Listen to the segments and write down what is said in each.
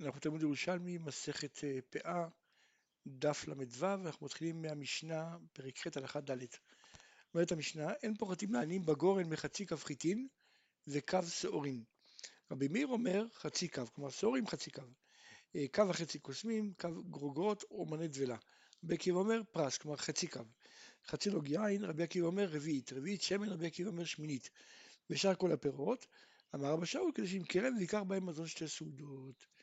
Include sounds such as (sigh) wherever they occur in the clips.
אנחנו תלמוד ירושלמי, מסכת אה, פאה, דף ל"ו, אנחנו מתחילים מהמשנה, פרק ח' הלכה ד'. אומרת המשנה, אין פוחתים לעניים בגורן מחצי קו חיטין וקו שעורים. רבי מאיר אומר חצי קו, כלומר שעורים חצי קו. אה, קו וחצי קוסמים, קו גרוגרות או מנה דבלה. רבי עקיבא אומר פרס, כלומר חצי קו. חצי לוג יין, רבי עקיבא אומר רביעית, רביעית שמן, רבי עקיבא אומר שמינית. ושאר כל הפירות, אמר רבא שאול, כדי שימכרם ויקח בהם מזון שתי סעודות.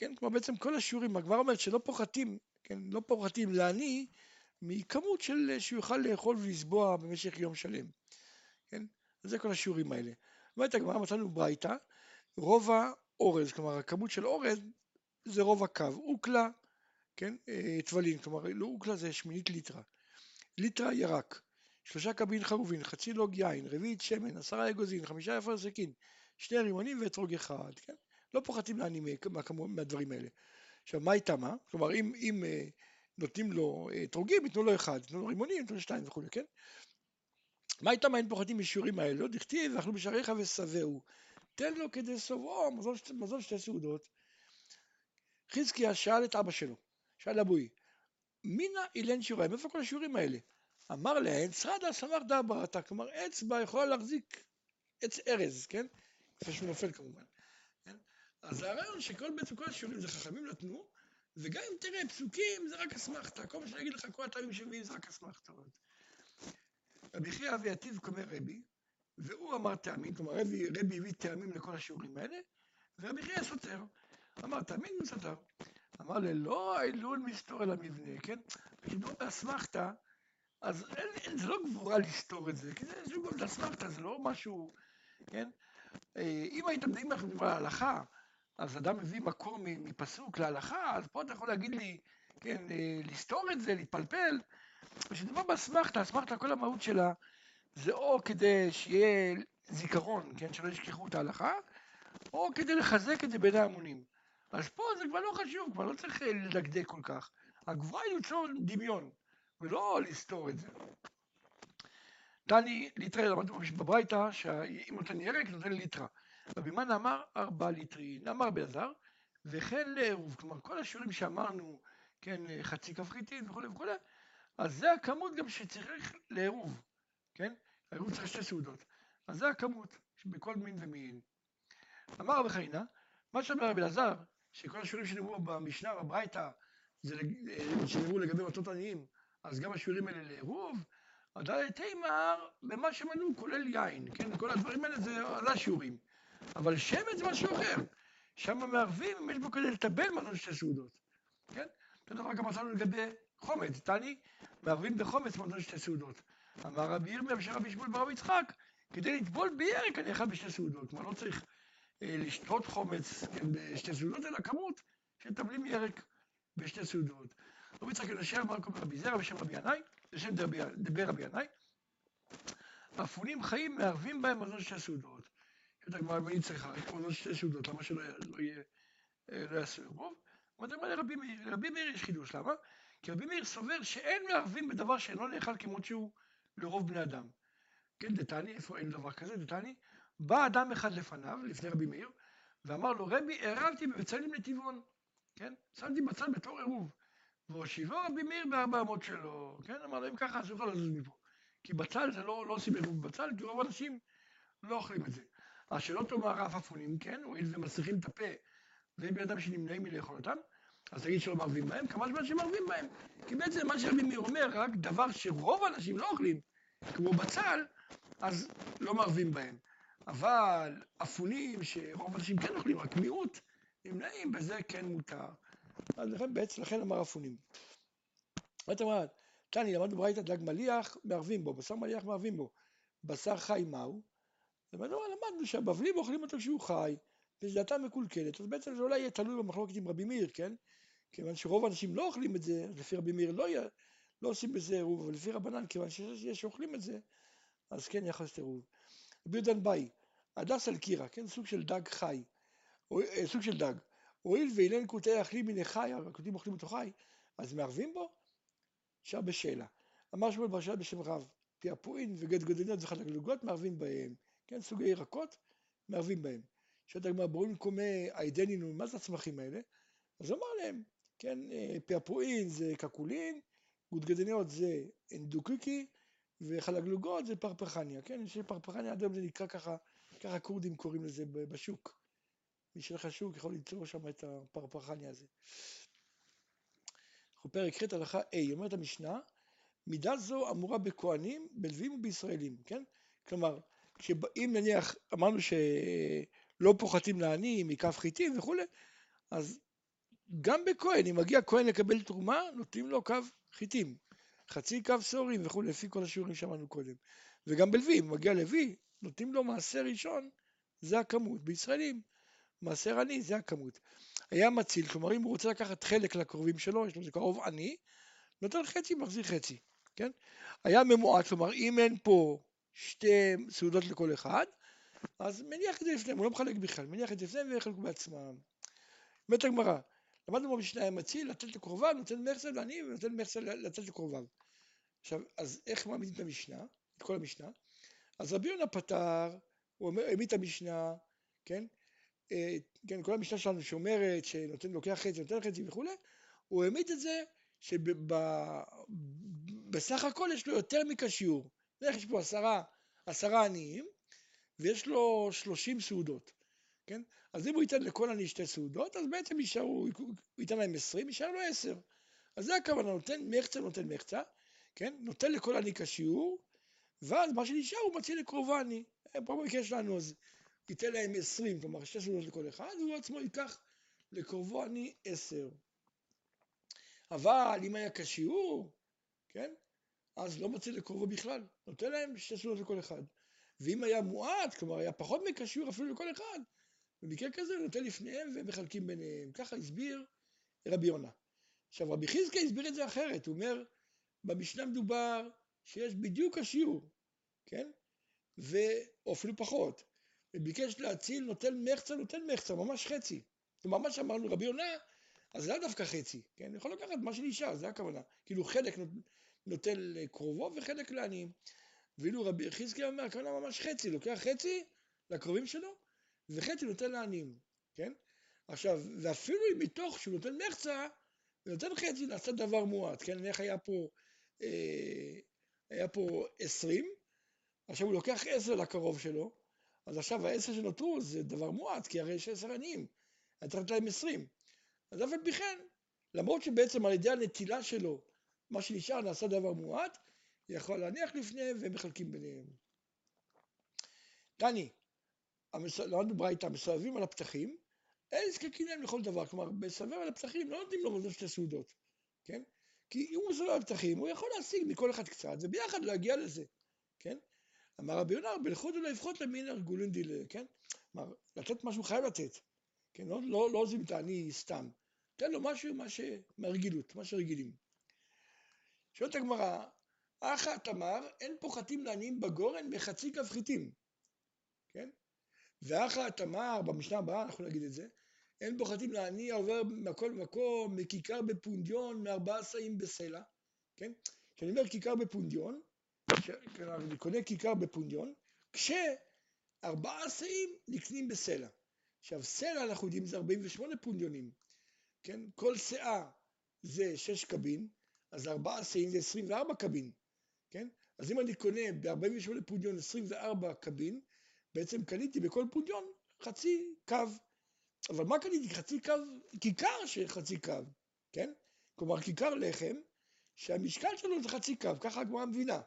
כן, כלומר בעצם כל השיעורים, הגמרא אומרת שלא פוחתים, כן, לא פוחתים לעני מכמות של שהוא יוכל לאכול ולסבוע במשך יום שלם, כן, אז זה כל השיעורים האלה. אומרת הגמרא, מצאנו ברייתא, רוב האורז, כלומר הכמות של אורז זה רוב הקו, אוקלה, כן, טבלין, אה, כלומר לא אוקלה זה שמינית ליטרה, ליטרה ירק, שלושה קבין חרובין, חצי לוג יין, רביעית שמן, עשרה אגוזין, חמישה יפר סכין, שני רימונים ואתרוג אחד, כן? לא פוחתים לעני מהדברים האלה. עכשיו, מה איתה מה? כלומר, אם, אם אה, נותנים לו אתרוגים, ייתנו לו אחד, ייתנו לו רימונים, ייתנו לו שתיים וכולי, כן? מה איתה מה אין פוחתים משיעורים האלה? לא דכתיב, ואכלו בשעריך ושבעו. תן לו כדי שבעו, מזון, מזון שתי סעודות. חזקיה שאל את אבא שלו, שאל אבוי, מינה אילן שיעוריים, איפה כל השיעורים האלה? אמר להן, שרדה סמך דא ברתה, כלומר אצבע יכולה להחזיק עץ ארז, כן? לפני שהוא נופל כמובן. אז הרעיון שכל בעצם כל השיעורים זה חכמים נתנו, וגם אם תראה פסוקים זה רק אסמכתא, כל מה שאני אגיד לך, כל הטעמים שמביאים זה רק אסמכתאות. רבי חייא אבי עתיב קומר רבי, והוא אמר טעמים, כלומר רבי, רבי הביא טעמים לכל השיעורים האלה, ורבי חייא סותר. אמר טעמים וסותר. אמר ללא אילול מסתור אל המבנה, כן? כשמדובר באסמכתא, אז אין, אין, זה לא גבורה לסתור את זה, כי זה איזשהו אסמכתא, זה לא משהו, כן? אה, אם היית מדברים על ההלכה, אז אדם מביא מקור מפסוק להלכה, אז פה אתה יכול להגיד לי, כן, אה, לסתור את זה, להתפלפל. כשדבר באסמכתא, אסמכתא, כל המהות שלה, זה או כדי שיהיה זיכרון, כן, שלא ישכחו את ההלכה, או כדי לחזק את זה בין ההמונים. אז פה זה כבר לא חשוב, כבר לא צריך אה, לדקדק כל כך. הגבוהה היא ליצור דמיון, ולא לסתור את זה. תני ליטרה, למדנו בברייתא, שאם נותן ירק, נותן ליטרה. רבי מנה אמר ארבע ליטרין, אמר באזר, וכן לעירוב, כלומר כל השיעורים שאמרנו, כן, חצי כף חיטין וכולי וכולי, אז זה הכמות גם שצריך לעירוב, כן? העירוב צריך שתי סעודות, אז זה הכמות בכל מין ומין. אמר רבי חיינה, מה שאומר רבי אלעזר, שכל השיעורים שנאמרו במשנה, בברייתא, זה שנאמרו לגבי מטות עניים, אז גם השיעורים האלה לעירוב, עדיין תימר במה שמנו כולל יין, כן? כל הדברים האלה זה על השיעורים. אבל שמן זה משהו אחר. שם מערבים, יש בו כדי לטבל מזון שתי סעודות. כן? אותו דבר גם מצאנו לגבי חומץ. תני, מערבים בחומץ מזון שתי סעודות. אמר רבי ירמיה ושל רבי שמואל ברב יצחק, כדי לטבול בירק אני אכל בשתי סעודות. כלומר, לא צריך אה, לשתות חומץ כן, בשתי סעודות, אלא כמות שטבלים ירק בשתי סעודות. רבי יצחק ינשר אמר כל רבי זרע בשם רבי ינאי, בשם דבר רבי ינאי. אפונים חיים מערבים בהם מזון שתי סעודות. אומרת הגמרא? יש פה שתי סעודות, למה שלא לא יהיה, אה, לא יעשו עירוב? אומרת הגמרא לרבי מאיר, לרבי מאיר יש חידוש, למה? כי רבי מאיר סובר שאין מערבים בדבר שאינו נאכל כמות שהוא לרוב בני אדם. כן, דתני, איפה אין דבר כזה, דתני? בא אדם אחד לפניו, לפני רבי מאיר, ואמר לו, רבי, ערבתי בבצלים לטבעון, כן? שמתי בצל בתור עירוב. והושיבו רבי מאיר בארבע אמות שלו, כן? אמר לו, אם ככה אסור לך לזוז מפה. כי בצל זה לא, לא עושים עירוב בבצל, כי רוב האנשים לא אוכלים את זה. אז שלא תאמר אף אפונים, כן, הואיל ומסריחים את הפה, והם בן אדם שנמנעים מלאכול אותם, אז תגיד שלא מערבים בהם, כמה זמן שמערבים בהם. כי בעצם מה שרבי מאיר אומר, רק דבר שרוב האנשים לא אוכלים, כמו בצל, אז לא מערבים בהם. אבל אפונים שרוב האנשים כן אוכלים, רק מיעוט, נמנעים, בזה כן מותר. אז לכן בעצם, לכן אמר אפונים. זאת אומרת, תני, למדנו ברייתא דג מליח, מערבים בו, בשר מליח מערבים בו. בשר חי מהו? ובנורא למדנו שהבבלים אוכלים אותו כשהוא חי, וזו מקולקלת, אז בעצם זה אולי יהיה תלוי במחלוקת עם רבי מאיר, כן? כיוון שרוב האנשים לא אוכלים את זה, לפי רבי מאיר לא, לא עושים בזה עירוב, אבל לפי רבנן, כיוון שיש שאוכלים את זה, אז כן יחס עירוב. רבי יהודן באי, הדס על קירה, כן? סוג של דג חי, או, אה, סוג של דג. הואיל ואילן קוטעי אכלים מן חי, הקוטעים אוכלים אותו חי, אז מערבים בו? אפשר בשאלה. אמר שמואל ברשת בשם רב, פיאפואין וגד גדולות וחלק גלוגות מערבים בהם. כן, סוגי ירקות, מערבים בהם. שואלת הגמרא, ברורים קומי עידנינו, מה זה הצמחים האלה? אז אמר להם, כן, אה, פעפועין זה קקולין, גודגדניות זה אנדוקיקי, וחלגלוגות זה פרפחניה, כן, יש פרפחניה עד היום זה נקרא ככה, ככה כורדים קוראים לזה בשוק. מי שלך שוק יכול למצוא שם את הפרפחניה הזה. אנחנו פרק ח' הלכה A, אומרת המשנה, מידה זו אמורה בכהנים, בלווים ובישראלים, כן? כלומר, אם נניח אמרנו שלא פוחתים לעני מכף חיטים וכולי, אז גם בכהן, אם מגיע כהן לקבל תרומה, נותנים לו קו חיטים, חצי קו סורים וכולי, לפי כל השיעורים שאמרנו קודם. וגם בלוי, אם מגיע לוי, נותנים לו מעשר ראשון, זה הכמות. בישראלים, מעשר עני, זה הכמות. היה מציל, כלומר אם הוא רוצה לקחת חלק לקרובים שלו, יש לו איזה קרוב עני, נותן חצי, מחזיר חצי, כן? היה ממועט, כלומר אם אין פה שתי סעודות לכל אחד, אז מניח את זה לפניהם, הוא לא מחלק בכלל, מניח את זה לפניהם ויחלקו בעצמם. אומרת הגמרא, למדנו במשנה היה מציל, לתת לקרוביו, נותן מחסר לעני ונותן מחסר לתת לקרוביו. עכשיו, אז איך מעמידים את המשנה, את כל המשנה? אז רבי יונה פתר, הוא אומר, העמיד את המשנה, כן? אה, כן, כל המשנה שלנו שאומרת שנותן, לוקח חצי, נותן חצי וכולי, הוא העמיד את זה שבסך הכל יש לו יותר מכשיור. נניח יש פה עשרה, עשרה עניים, ויש לו שלושים סעודות, כן? אז אם הוא ייתן לכל עני שתי סעודות, אז בעצם יישארו, הוא ייתן להם עשרים, יישאר לו עשר. אז זה הכוונה, נותן מחצה, נותן מחצה, כן? נותן לכל עני כשיעור, ואז מה שנשאר הוא מציע לקרובו עני. פה במקרה שלנו, אז ייתן להם עשרים, כלומר שתי סעודות לכל אחד, והוא עצמו ייקח לקרובו עני עשר. אבל אם היה כשיעור, כן? אז לא מציע לקרובו בכלל, נותן להם שתי סעודות לכל אחד. ואם היה מועט, כלומר היה פחות מכשיעור אפילו לכל אחד, במקרה כזה הוא נותן לפניהם ומחלקים ביניהם. ככה הסביר רבי יונה. עכשיו רבי חזקיה הסביר את זה אחרת, הוא אומר, במשנה מדובר שיש בדיוק השיעור, כן? או אפילו פחות. וביקש להציל, נותן מחצה, נותן מחצה, ממש חצי. כלומר, מה שאמרנו רבי יונה, אז זה לא דווקא חצי, כן? יכול לקחת מה שנשאר, זה הכוונה. כאילו חלק נותן לקרובו וחלק לעניים. ואילו רבי חזקיה אומר, הכוונה ממש חצי, לוקח חצי לקרובים שלו, וחצי נותן לעניים, כן? עכשיו, ואפילו אם מתוך שהוא נותן מחצה, הוא נותן חצי, נעשה דבר מועט, כן? נניח היה פה, אה, היה פה עשרים, עכשיו הוא לוקח עשר לקרוב שלו, אז עכשיו העשר שנותרו זה דבר מועט, כי הרי יש עשר עניים, היה צריך לתת להם עשרים. אז אף על פי כן, למרות שבעצם על ידי הנטילה שלו, מה שנשאר נעשה דבר מועט, יכול להניח לפניהם והם מחלקים ביניהם. דני, למדנו ברייתא, מסובבים על הפתחים, אין נזקקים להם לכל דבר, כלומר, בסובב על הפתחים לא נותנים לו מזון שתי סעודות, כן? כי אם הוא מסובב על הפתחים, הוא יכול להשיג מכל אחד קצת, וביחד להגיע לזה, כן? אמר רבי יונה, בלכות ולא יפחות למין הרגולין דילה, כן? כלומר, לתת משהו חייב לתת, כן? לא, לא, לא עוזבים את העני סתם, תן לו משהו, מה שמרגילות, מה שרגילים. שואלת הגמרא, אחא תמר, אין פוחתים לעניים בגורן מחצי כף חיטים, כן? ואחא תמר, במשנה הבאה אנחנו נגיד את זה, אין פוחתים לעני העובר מכל מקום, מכיכר בפונדיון, מארבעה שאים בסלע, כן? כשאני אומר כיכר בפונדיון, אני קונה כיכר בפונדיון, כשארבעה שאים נקנים בסלע. עכשיו סלע אנחנו יודעים זה 48 פונדיונים, כן? כל שאה זה 6 קבין, אז ארבעה שאים זה 24 קבין, כן? אז אם אני קונה ב-48 פונדיון 24 קבין, בעצם קניתי בכל פונדיון חצי קו. אבל מה קניתי? חצי קו, כיכר של חצי קו, כן? כלומר כיכר לחם שהמשקל שלו זה חצי קו, ככה הגמרא מבינה,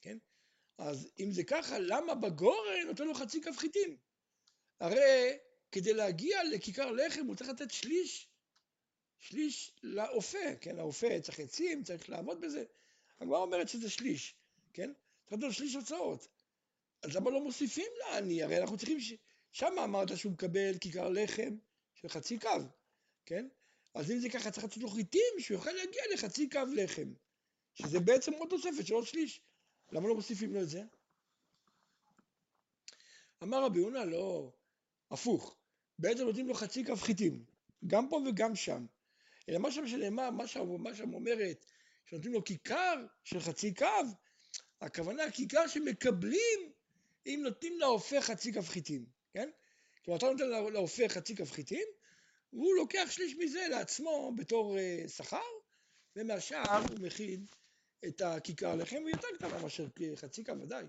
כן? אז אם זה ככה, למה בגורן נותן לו חצי קו חיטים? הרי כדי להגיע לכיכר לחם הוא צריך לתת שליש, שליש לאופה, כן? האופה צריך עצים, צריך לעבוד בזה. הגמרא אומרת שזה שליש, כן? צריך לתת שליש הוצאות. אז למה לא מוסיפים לעני? הרי אנחנו צריכים, ש... שם אמרת שהוא מקבל כיכר לחם של חצי קו, כן? אז אם זה ככה צריך לתת לו חיטים שהוא יוכל להגיע לחצי קו לחם, שזה בעצם עוד תוספת של עוד שליש. למה לא מוסיפים לו את זה? אמר רבי יונה, לא, הפוך, בעצם נותנים לו חצי קו חיטים, גם פה וגם שם. אלא מה שם שנאמר, מה שם אומרת, שנותנים לו כיכר של חצי קו, הכוונה כיכר שמקבלים אם נותנים לאופה חצי כף חיטים, כן? כלומר, אתה נותן לאופה חצי כף חיטים, והוא לוקח שליש מזה לעצמו בתור uh, שכר, ומהשאר הוא מכין את הכיכר לחם, הוא יותר קטנה מאשר חצי כף ודאי.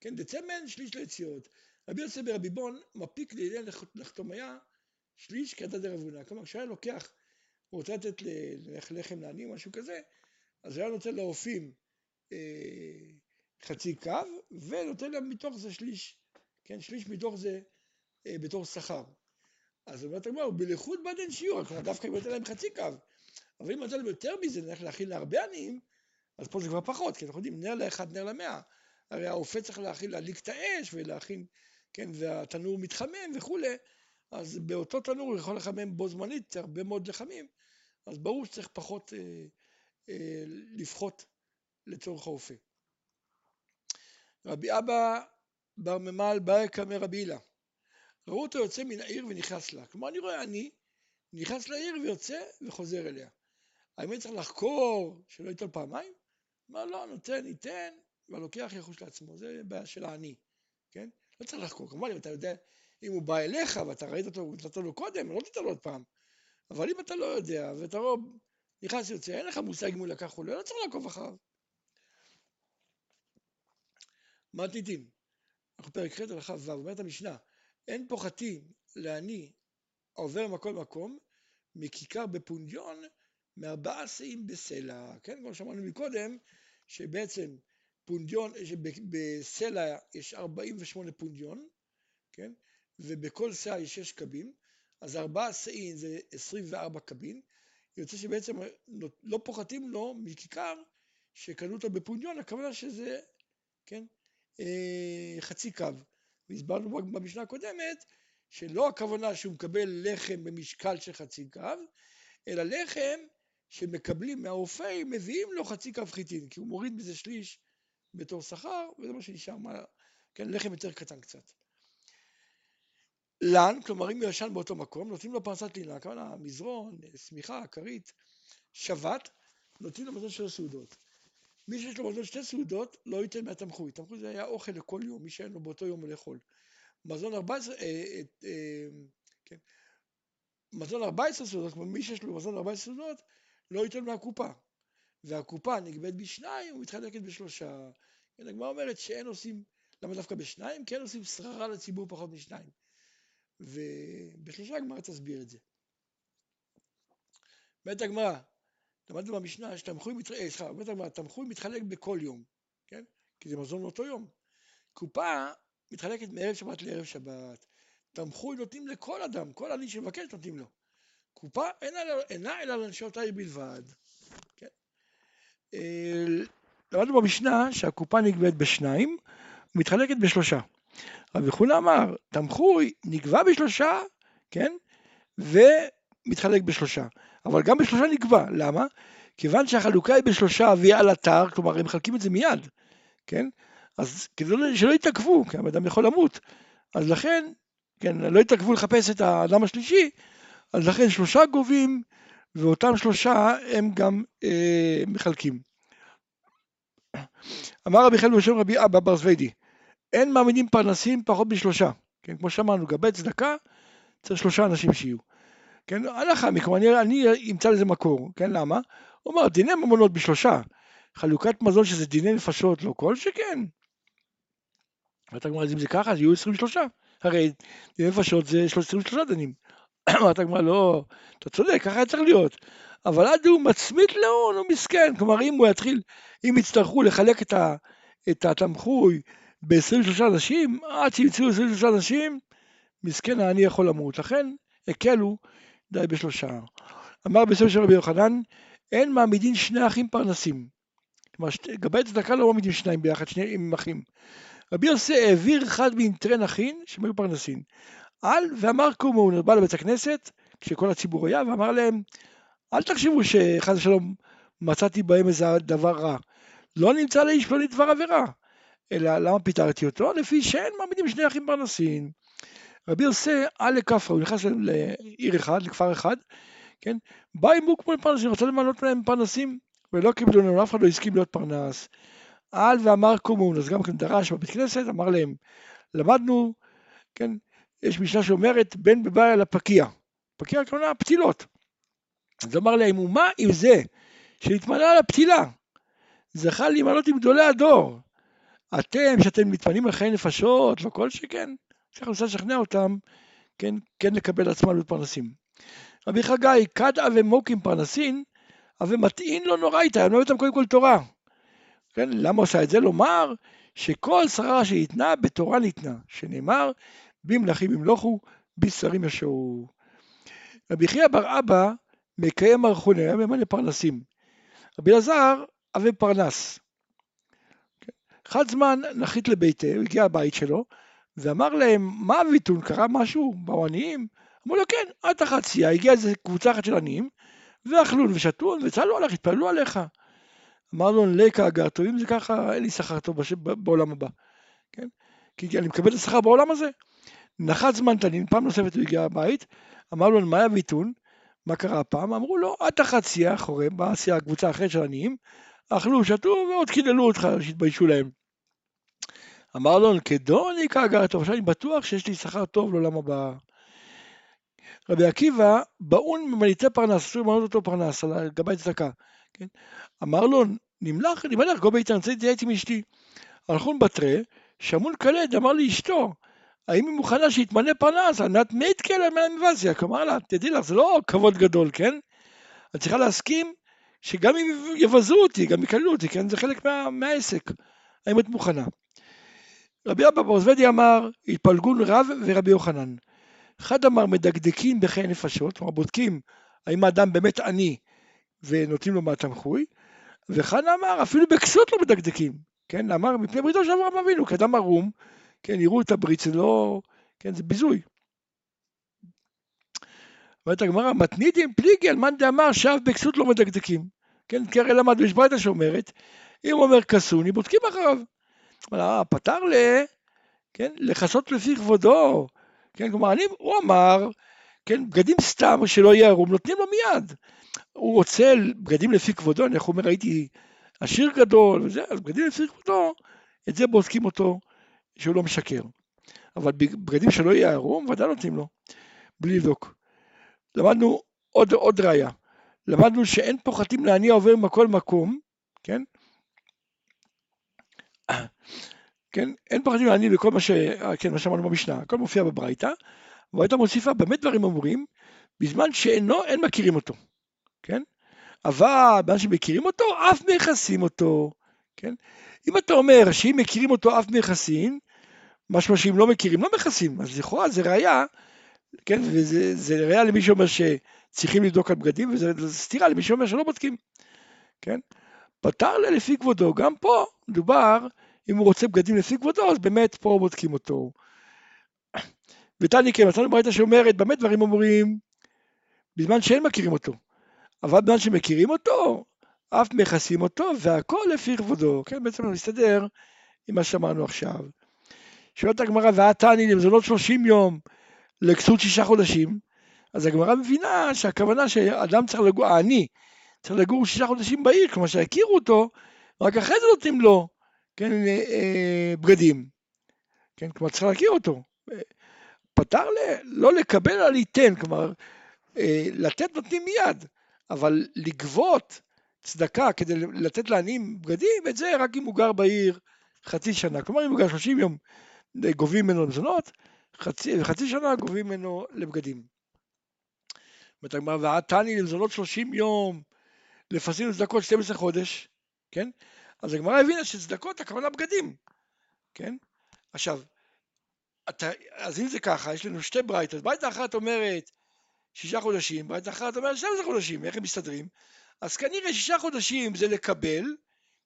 כן, דצמן שליש ליציאות. רבי יוסף ברבי בון מפיק לידי לחתומיה שליש קטע דרבונה. כלומר, כשהיה לוקח, הוא רוצה לתת לחם לעני או משהו כזה, אז היה נותן לאופים אה, חצי קו, ונותן להם מתוך זה שליש, כן, שליש מתוך זה אה, בתור שכר. אז אומרת הגמרא, בלכות בד אין שיעור, כלומר דווקא אם נותן להם חצי קו, אבל אם נותן להם יותר מזה, נלך להכין להרבה עניים, אז פה זה כבר פחות, כי אנחנו יודעים, נר לאחד, נר למאה, הרי האופה צריך להכין, להדליק את האש ולהכין, כן, והתנור מתחמם וכולי, אז באותו תנור יכול לחמם בו זמנית הרבה מאוד לחמים, אז ברור שצריך פחות אה, אה, לפחות לצורך האופה. רבי אבא בר ממל בא יקמא רבי הילה. ראו אותו יוצא מן העיר ונכנס לה. כלומר, אני רואה אני נכנס לעיר ויוצא וחוזר אליה. האם אני צריך לחקור שלא ייתן פעמיים? אמר לא, נותן, ייתן, והלוקח יחוש לעצמו. זה בעיה של העני, כן? לא צריך לחקור. כמובן, אם אתה יודע, אם הוא בא אליך ואתה ראית אותו, נתת לו קודם, לא תיתן לו עוד פעם. אבל אם אתה לא יודע, ואתה רואה, נכנס ויוצא, אין לך מושג אם הוא לקח או לא, לא צריך לעקוב אחריו. מתניתים, אנחנו פרק ח' הלכה ו', אומרת המשנה, אין פוחתים לעני העובר מכל מקום, מכיכר בפונדיון, מארבעה שאים בסלע, כן? כמו שאמרנו מקודם, שבעצם פונדיון, שבסלע יש 48 פונדיון, כן? ובכל שאה יש 6 קבין, אז ארבעה שאים זה 24 קבין, יוצא שבעצם לא פוחתים לו מכיכר שקנו אותו בפונדיון, הכוונה שזה, כן, אה, חצי קו. והסברנו במשנה הקודמת שלא הכוונה שהוא מקבל לחם במשקל של חצי קו, אלא לחם שמקבלים מהאופי, מביאים לו חצי קו חיטין, כי הוא מוריד מזה שליש בתור שכר, וזה מה שנשאר, מה, כן, לחם יותר קטן קצת. לן, כלומר אם הוא ישן באותו מקום, נותנים לו פרסת לינה, הכוונה מזרון, שמיכה, כרית, שבת, נותנים לו מזון של הסעודות. מי שיש לו מזון שתי סעודות, לא ייתן מהתמחוי. תמחוי זה היה אוכל לכל יום, מי שאין לו באותו יום לאכול. מזון 14, אה, אה, אה, כן. מזון 14 סעודות, כלומר מי שיש לו מזון 14 סעודות, לא ייתן מהקופה. והקופה נגבית בשניים ומתחלקת בשלושה. כן, הגמרא אומרת שאין עושים, למה דווקא בשניים? כן עושים שררה לציבור פחות משניים. ובשלושה הגמרא תסביר את זה. אומרת הגמרא, למדנו במשנה מתחלק, אה, סליחה, אומרת הגמרא, תמחוי מתחלק בכל יום, כן? כי זה מזון מאותו יום. קופה מתחלקת מערב שבת לערב שבת. תמחוי נותנים לכל אדם, כל עני שמבקש נותנים לו. קופה אינה, אינה אלא לנשות העיר בלבד. כן? אה, למדנו במשנה שהקופה נגבית בשניים ומתחלקת בשלושה. רבי חונה אמר, תמחוי נגבה בשלושה, כן? ומתחלק בשלושה. אבל גם בשלושה נגבה, למה? כיוון שהחלוקה היא בשלושה והיא על אתר, כלומר הם מחלקים את זה מיד, כן? אז כדי לא- שלא יתעכבו, כי האדם יכול למות, אז לכן, כן, לא יתעכבו לחפש את האדם השלישי, אז לכן שלושה גובים, ואותם שלושה הם גם אה, מחלקים. אמר רבי חייל בשם רבי אבא בר זווידי, אין מעמידים פרנסים פחות משלושה, כן, כמו שאמרנו, גבי צדקה, צריך שלושה אנשים שיהיו. כן, הלכה מקום, אני, אני אמצא לזה מקור, כן, למה? הוא אמר, דיני ממונות בשלושה, חלוקת מזון שזה דיני נפשות, לא כל שכן. ואתה אומר, אז אם זה ככה, אז יהיו 23, הרי דיני נפשות זה 23 דנים. אמרת הגמרא, לא, אתה צודק, ככה צריך להיות. אבל עד הוא מצמית להון, הוא מסכן. כלומר, אם הוא יתחיל, אם יצטרכו לחלק את, ה, את התמחוי ב-23 אנשים, עד שימצאו 23 אנשים, מסכן העני יכול למות. לכן, הקלו די בשלושה. אמר בסוף של רבי יוחנן, אין מעמידין שני אחים פרנסים. כלומר, גבי צדקה לא מעמידים שניים ביחד, שני עם אחים. רבי יוסי העביר אחד מאינטרן אחין, שהם היו פרנסים. על ואמר קומו, הוא בא לבית הכנסת, כשכל הציבור היה, ואמר להם, אל תחשבו שחס ושלום מצאתי בהם איזה דבר רע. לא נמצא לאיש פלוני דבר עבירה. אלא למה פיטרתי אותו? לפי שאין מעמידים שני אחים פרנסים. רבי יוסי על לכפרה, הוא נכנס לעיר אחד, לכפר אחד, כן? בא עם מוקמו לפרנסים, רצה למנות להם פרנסים, ולא קיבלו לנו, אף אחד לא הסכים להיות פרנס. על ואמר קומון, אז גם כן דרש בבית כנסת, אמר להם, למדנו כן, יש משנה שאומרת בן בבעיה לפקיע, פקיע הכוונה פתילות. אז אמר להם, ומה עם זה שנתמנה על הפתילה? זכה להימנות עם גדולי הדור. אתם, שאתם מתפנים על חיי נפשות וכל שכן, צריך לנסות לשכנע אותם, כן, כן לקבל עצמם להיות פרנסים. רבי חגי, כד אבי מוקים פרנסין, אבי מטעין לו נורייתא, אני אותם קודם כל תורה. כן, למה עושה את זה? לומר שכל שרה שניתנה, בתורה ניתנה, שנאמר, במלכים ימלוכו, בשרים ישרו. רבי חייא בר אבא מקיים מרחוני, היה ממלא פרנסים. רבי אלעזר, אבי פרנס. אחד זמן נחית לביתה, הוא הגיע לבית שלו, ואמר להם, מה הוויתון, קרה משהו? באו עניים? אמרו לו, כן, עד החצייה, הגיעה איזו קבוצה אחת של עניים, ואכלון ושתון, וצלו עליך, התפללו עליך. אמר לו, לקה אגרתו, אם זה ככה, אין לי שכר טוב בעולם הבא. כן? כי אני מקבל את השכר בעולם הזה. נחת זמן תנין, פעם נוספת הוא הגיע הבית, אמר לו, מה היה ויתון? מה קרה הפעם? אמרו לו, עד החצייה אחוריהם, באה הקבוצה האחרת של עניים, אכלו, שתו ועוד קיללו אותך, שהתביישו להם. אמר לו, כדוני כאגרתו, עכשיו אני בטוח שיש לי שכר טוב לעולם הבא. רבי עקיבא, באון ממליטי פרנס, אסור למנות אותו פרנס, על גבי צדקה. כן? אמר לו, נמלך, נמלך, גו ביתן, רוצה להתייעץ עם אשתי. הלכון בתרי, שמון קלד, אמר לאשתו, האם היא מוכנה שיתמנה פרנס, ענת מית כאלה מהאינבזיה, כלומר לה, תדעי לך, זה לא כבוד גדול, כן? את צריכה להסכים שגם אם יבזו אותי, גם יקללו אותי, כן? זה חלק מה, מהעסק. האם את מוכנה? רבי אבא ברוזוודי אמר, התפלגון רב ורבי יוחנן. אחד אמר מדקדקים בחיי נפשות, כלומר בודקים האם האדם באמת עני ונותנים לו מהתמחוי, ואחד אמר אפילו בכסות לא מדקדקים, כן, אמר מפני בריתו של אברהם אבינו, כאדם ערום, כן, יראו את הברית, זה לא, כן, זה ביזוי. אומרת הגמרא, מתניתים פליגי על מאן דאמר שב בכסות לא מדקדקים, כן, כי הרי למדנו, יש ברייתא שאומרת, אם אומר כסוני, בודקים אחריו. פתר ל... כן, לכסות לפי כבודו, כן, כלומר, אני, הוא אמר, כן, בגדים סתם שלא יהיה ערום, נותנים לו מיד. הוא רוצה בגדים לפי כבודו, אני איך אומר, הייתי עשיר גדול וזה, אז בגדים לפי כבודו, את זה בודקים אותו שהוא לא משקר. אבל בגדים שלא יהיה ערום, ודאי נותנים לו, בלי לבדוק. למדנו עוד, עוד ראיה, למדנו שאין פוחתים לעני העובר מכל מקום, כן? כן, אין פחדים לעני בכל מה, ש... כן, מה שאמרנו במשנה, הכל מופיע בברייתא, והייתה מוסיפה במה דברים אמורים, בזמן שאינו, אין מכירים אותו, כן? אבל בזמן שמכירים אותו, אף מייחסים אותו, כן? אם אתה אומר שאם מכירים אותו אף מייחסים, משמע שאם לא מכירים לא מכסים, אז לכאורה זה ראייה, כן, וזה ראייה למי שאומר שצריכים לבדוק על בגדים, וזה סתירה למי שאומר שלא בודקים, כן? פתר לפי כבודו, גם פה מדובר אם הוא רוצה בגדים לפי כבודו, אז באמת פה בודקים אותו. ותני כן, מצאנו ברייתא שאומרת, במה דברים אומרים? בזמן שאין מכירים אותו. אבל בזמן שמכירים אותו, אף מכסים אותו, והכל לפי כבודו. כן, בעצם הוא מסתדר עם מה שאמרנו עכשיו. שואלת הגמרא, ועתני למזונות 30 יום לכסות שישה חודשים, אז הגמרא מבינה שהכוונה שאדם צריך לגור, העני, צריך לגור שישה חודשים בעיר, כלומר שיכירו אותו, רק אחרי זה נותנים לו כן, אה, אה, בגדים. כן, כלומר צריך להכיר אותו. פתר ל, לא לקבל אלא ליתן, כלומר אה, לתת נותנים מיד, אבל לגבות צדקה כדי לתת לעניים בגדים, את זה רק אם הוא גר בעיר חצי שנה. כלומר אם הוא גר 30 יום גובים ממנו למזונות, חצי, חצי שנה גובים ממנו לבגדים. אומרת הגמרא, ועתני למזונות 30 יום, לפסים לצדקות 12 חודש, כן? אז הגמרא הבינה שצדקות הכוונה בגדים, כן? עכשיו, אתה, אז אם זה ככה, יש לנו שתי ברייתות, ברייתה אחת אומרת שישה חודשים, ברייתה אחת אומרת 12 חודשים, איך הם מסתדרים? אז כנראה שישה חודשים זה לקבל,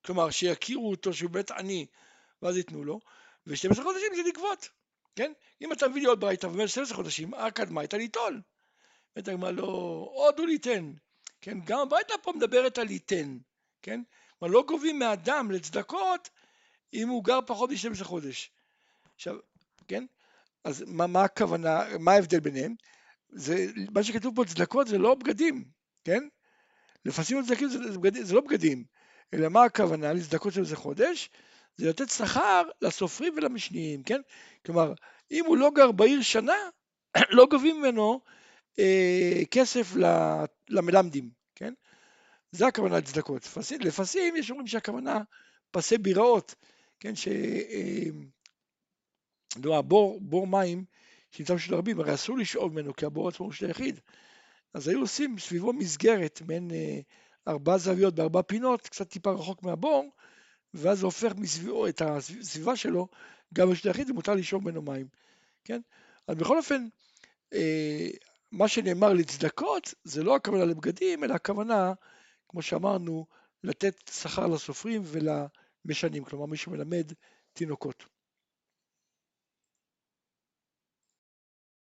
כלומר שיכירו אותו שהוא באמת עני, ואז ייתנו לו, ו-12 חודשים זה לגבות, כן? אם אתה מביא לי עוד ברייתא ואומר 12 חודשים, הקדמה הייתה ליטול. אומרת הגמרא לא, עוד הוא ליתן, כן? גם הברייתא פה מדברת על ליתן, כן? כלומר לא גובים מאדם לצדקות אם הוא גר פחות מ-12 חודש. עכשיו, כן? אז מה, מה הכוונה, מה ההבדל ביניהם? זה, מה שכתוב פה צדקות זה לא בגדים, כן? לפסים לצדקים זה, זה, זה לא בגדים, אלא מה הכוונה לצדקות של איזה חודש? זה לתת שכר לסופרים ולמשניים, כן? כלומר, אם הוא לא גר בעיר שנה, (clears throat) לא גובים ממנו אה, כסף למלמדים, כן? זה הכוונה לצדקות. לפסים יש אומרים שהכוונה פסי ביראות, כן? ש... אה, לא, הבור, בור מים שנמצא של רבים, הרי אסור לשאול ממנו, כי הבור עצמו הוא של היחיד. אז היו עושים סביבו מסגרת, מעין אה, ארבע זוויות בארבע פינות, קצת טיפה רחוק מהבור, ואז זה הופך מסביבו, את הסביבה שלו, גם בשביל היחיד, ומותר לשאוב ממנו מים, כן? אז בכל אופן, אה, מה שנאמר לצדקות, זה לא הכוונה לבגדים, אלא הכוונה, כמו שאמרנו, לתת שכר לסופרים ולמשנים, כלומר מי שמלמד תינוקות.